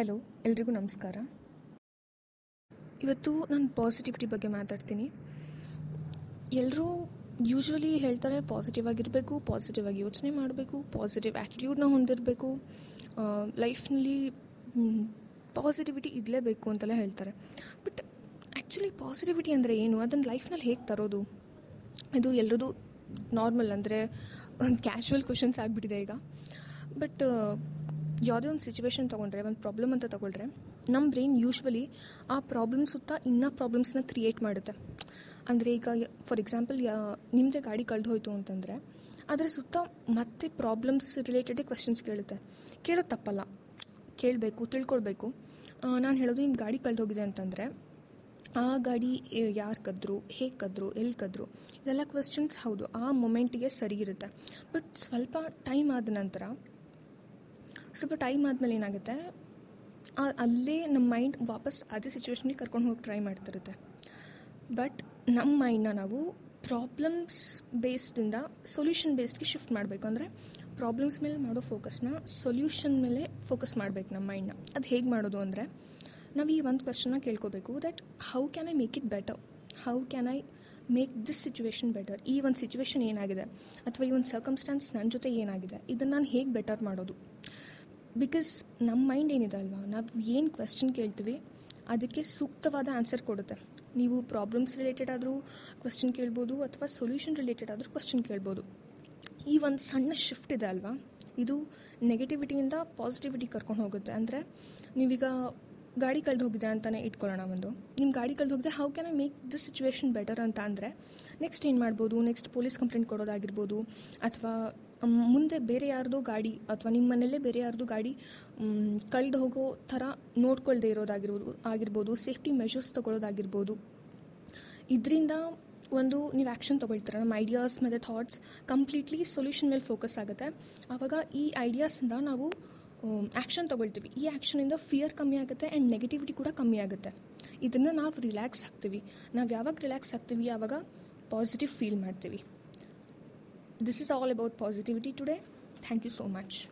Hello, ಎಲ್ರಿಗೂ ನಮಸ್ಕಾರ. ಇವತ್ತು ನಾನು ಪಾಸಿಟಿವಿಟಿ ಬಗ್ಗೆ ಮಾತಾಡ್ತೀನಿ. ಎಲ್ಲರೂ ಯೂಶ್ವಲಿ ಹೇಳ್ತಾರೆ ಪಾಸಿಟಿವ್ ಆಗಿರಬೇಕು ಪಾಸಿಟಿವ್ ಆಗಿ ಯೋಚನೆ ಮಾಡಬೇಕು ಪಾಸಿಟಿವ್ ಆ್ಯಟಿಟ್ಯೂಡ್ನ ಹೊಂದಿರಬೇಕು. ಲೈಫ್ನಲ್ಲಿ ಪಾಸಿಟಿವಿಟಿ ಇರಲೇಬೇಕು ಅಂತೆಲ್ಲ ಹೇಳ್ತಾರೆ. ಬಟ್ ಆ್ಯಕ್ಚುಲಿ ಪಾಸಿಟಿವಿಟಿ ಅಂದರೆ ಏನು? ಅದನ್ನು ಲೈಫ್ನಲ್ಲಿ ಹೇಗೆ ತರೋದು? ಇದು ಎಲ್ಲರದು ನಾರ್ಮಲ್ ಅಂದರೆ ಕ್ಯಾಶುವಲ್ ಕ್ವಶನ್ಸ್ ಆಗಿಬಿಟ್ಟಿದೆ ಈಗ. ಬಟ್ ಯಾವುದೇ ಒಂದು ಸಿಚುವೇಶನ್ ತೊಗೊಂಡ್ರೆ, ಒಂದು ಪ್ರಾಬ್ಲಮ್ ಅಂತ ತೊಗೊಳ್ರೆ ನಮ್ಮ ಬ್ರೈನ್ ಯೂಶ್ವಲಿ ಆ ಪ್ರಾಬ್ಲಮ್ ಸುತ್ತ ಇನ್ನೂ ಪ್ರಾಬ್ಲಮ್ಸ್ನ ಕ್ರಿಯೇಟ್ ಮಾಡುತ್ತೆ. ಅಂದರೆ ಈಗ ಫಾರ್ ಎಕ್ಸಾಂಪಲ್ ಯಾ ನಿಮ್ಮದೇ ಗಾಡಿ ಕಳೆದು ಹೋಯಿತು ಅಂತಂದರೆ, ಅದರ ಸುತ್ತ ಮತ್ತೆ ಪ್ರಾಬ್ಲಮ್ಸ್ ರಿಲೇಟೆಡೇ ಕ್ವೆಶನ್ಸ್ ಕೇಳುತ್ತೆ. ಕೇಳೋದು ತಪ್ಪಲ್ಲ. ಕೇಳಬೇಕು, ತಿಳ್ಕೊಳ್ಬೇಕು. ನಾನು ಹೇಳೋದು ನಿಮ್ಮ ಗಾಡಿ ಕಳೆದು ಹೋಗಿದೆ ಅಂತಂದರೆ, ಆ ಗಾಡಿ ಯಾರು ಕದ್ರು, ಹೇಗೆ ಕದ್ರು ಎಲ್ಲಿ ಕದ್ರು, ಇದೆಲ್ಲ ಕ್ವೆಶನ್ಸ್ ಹೌದು. ಆ ಮೊಮೆಂಟಿಗೆ ಸರಿ ಇರುತ್ತೆ. ಬಟ್ ಸ್ವಲ್ಪ ಟೈಮ್ ಆದ ನಂತರ ಸ್ವಲ್ಪ ಟೈಮ್ ಆದಮೇಲೆ ಏನಾಗುತ್ತೆ? ಅಲ್ಲೇ ನಮ್ಮ ಮೈಂಡ್ ವಾಪಸ್ ಅದೇ ಸಿಚುವೇಶನ್ಗೆ ಕರ್ಕೊಂಡು ಹೋಗಿ ಟ್ರೈ ಮಾಡ್ತಿರುತ್ತೆ. ಬಟ್ ನಮ್ಮ ಮೈಂಡನ್ನ ನಾವು ಪ್ರಾಬ್ಲಮ್ಸ್ ಬೇಸ್ಡಿಂದ ಸೊಲ್ಯೂಷನ್ ಬೇಸ್ಡ್ಗೆ ಶಿಫ್ಟ್ ಮಾಡಬೇಕು. ಅಂದರೆ ಪ್ರಾಬ್ಲಮ್ಸ್ ಮೇಲೆ ಮಾಡೋ ಫೋಕಸ್ನ ಸೊಲ್ಯೂಷನ್ ಮೇಲೆ ಫೋಕಸ್ ಮಾಡಬೇಕು ನಮ್ಮ ಮೈಂಡ್ನ ಅದು ಹೇಗೆ ಮಾಡೋದು ಅಂದರೆ, ನಾವು ಈ ಒಂದು ಕ್ವಶನ್ನ ಕೇಳ್ಕೋಬೇಕು that how can I make it better how can I make this situation better ಈ ಒಂದು ಸಿಚುವೇಶನ್ ಏನಾಗಿದೆ? ಅಥವಾ ಈ ಒಂದು ಸರ್ಕಮ್ಸ್ಟಾನ್ಸ್ ನನ್ನ ಜೊತೆ ಏನಾಗಿದೆ? ಇದನ್ನು ನಾನು ಹೇಗೆ ಬೆಟರ್ ಮಾಡೋದು? ಬಿಕಾಸ್ ನಮ್ಮ ಮೈಂಡ್ ಏನಿದೆ ಅಲ್ವಾ? ನಾವು ಏನು ಕ್ವೆಶ್ಚನ್ ಕೇಳ್ತೀವಿ, ಅದಕ್ಕೆ ಸೂಕ್ತವಾದ ಆನ್ಸರ್ ಕೊಡುತ್ತೆ. ನೀವು ಪ್ರಾಬ್ಲಮ್ಸ್ ರಿಲೇಟೆಡ್ ಆದರೂ ಕ್ವೆಶ್ಚನ್ ಕೇಳ್ಬೋದು, ಅಥವಾ ಸೊಲ್ಯೂಷನ್ ರಿಲೇಟೆಡ್ ಆದರೂ ಕ್ವೆಶ್ಚನ್ ಕೇಳ್ಬೋದು. ಈ ಒಂದು ಸಣ್ಣ ಶಿಫ್ಟ್ ಇದೆ ಅಲ್ವಾ? ಇದು ನೆಗೆಟಿವಿಟಿಯಿಂದ ಪಾಸಿಟಿವಿಟಿ ಕರ್ಕೊಂಡು ಹೋಗುತ್ತೆ. ಅಂದರೆ ನೀವೀಗ ಗಾಡಿ ಕಳೆದು ಹೋಗಿದೆ ಅಂತಲೇ ಇಟ್ಕೊಳ್ಳೋಣ ಒಂದು. ನಿಮ್ಮ ಗಾಡಿ ಕಳೆದು ಹೋಗಿದೆ how can I make this situation better ಅಂತ ಅಂದರೆ ನೆಕ್ಸ್ಟ್ ಏನು ಮಾಡ್ಬೋದು? ನೆಕ್ಸ್ಟ್ ಪೊಲೀಸ್ ಕಂಪ್ಲೇಂಟ್ ಕೊಡೋದಾಗಿರ್ಬೋದು, ಅಥವಾ ಮುಂದೆ ಬೇರೆ ಯಾರ್ದೋ ಗಾಡಿ ಅಥವಾ ನಿಮ್ಮ ಮನೆಯಲ್ಲೇ ಬೇರೆ ಯಾರ್ದು ಗಾಡಿ ಕಳೆದು ಹೋಗೋ ಥರ ನೋಡ್ಕೊಳ್ದೇ ಇರೋದಾಗಿರ್ಬೋದು, ಆಗಿರ್ಬೋದು, ಸೇಫ್ಟಿ ಮೆಷರ್ಸ್ ತೊಗೊಳ್ಳೋದಾಗಿರ್ಬೋದು. ಇದರಿಂದ ಒಂದು ನೀವು ಆ್ಯಕ್ಷನ್ ತೊಗೊಳ್ತೀರ, ನಮ್ಮ ಐಡಿಯಾಸ್ ಮತ್ತು ಥಾಟ್ಸ್ ಕಂಪ್ಲೀಟ್ಲಿ ಸೊಲ್ಯೂಷನ್ ಮೇಲೆ ಫೋಕಸ್ ಆಗುತ್ತೆ. ಆವಾಗ ಈ ಐಡಿಯಾಸಿಂದ ನಾವು ಆ್ಯಕ್ಷನ್ ತೊಗೊಳ್ತೀವಿ. ಈ ಆ್ಯಕ್ಷನಿಂದ ಫಿಯರ್ ಕಮ್ಮಿ ಆಗುತ್ತೆ ಆ್ಯಂಡ್ ನೆಗೆಟಿವಿಟಿ ಕೂಡ ಕಮ್ಮಿ ಆಗುತ್ತೆ. ಇದನ್ನು ನಾವು ರಿಲ್ಯಾಕ್ಸ್ ಆಗ್ತೀವಿ. ನಾವು ಯಾವಾಗ ರಿಲ್ಯಾಕ್ಸ್ ಆಗ್ತೀವಿ, ಆವಾಗ ಪಾಸಿಟಿವ್ ಫೀಲ್ ಮಾಡ್ತೀವಿ. this is all about positivity today. Thank you so much.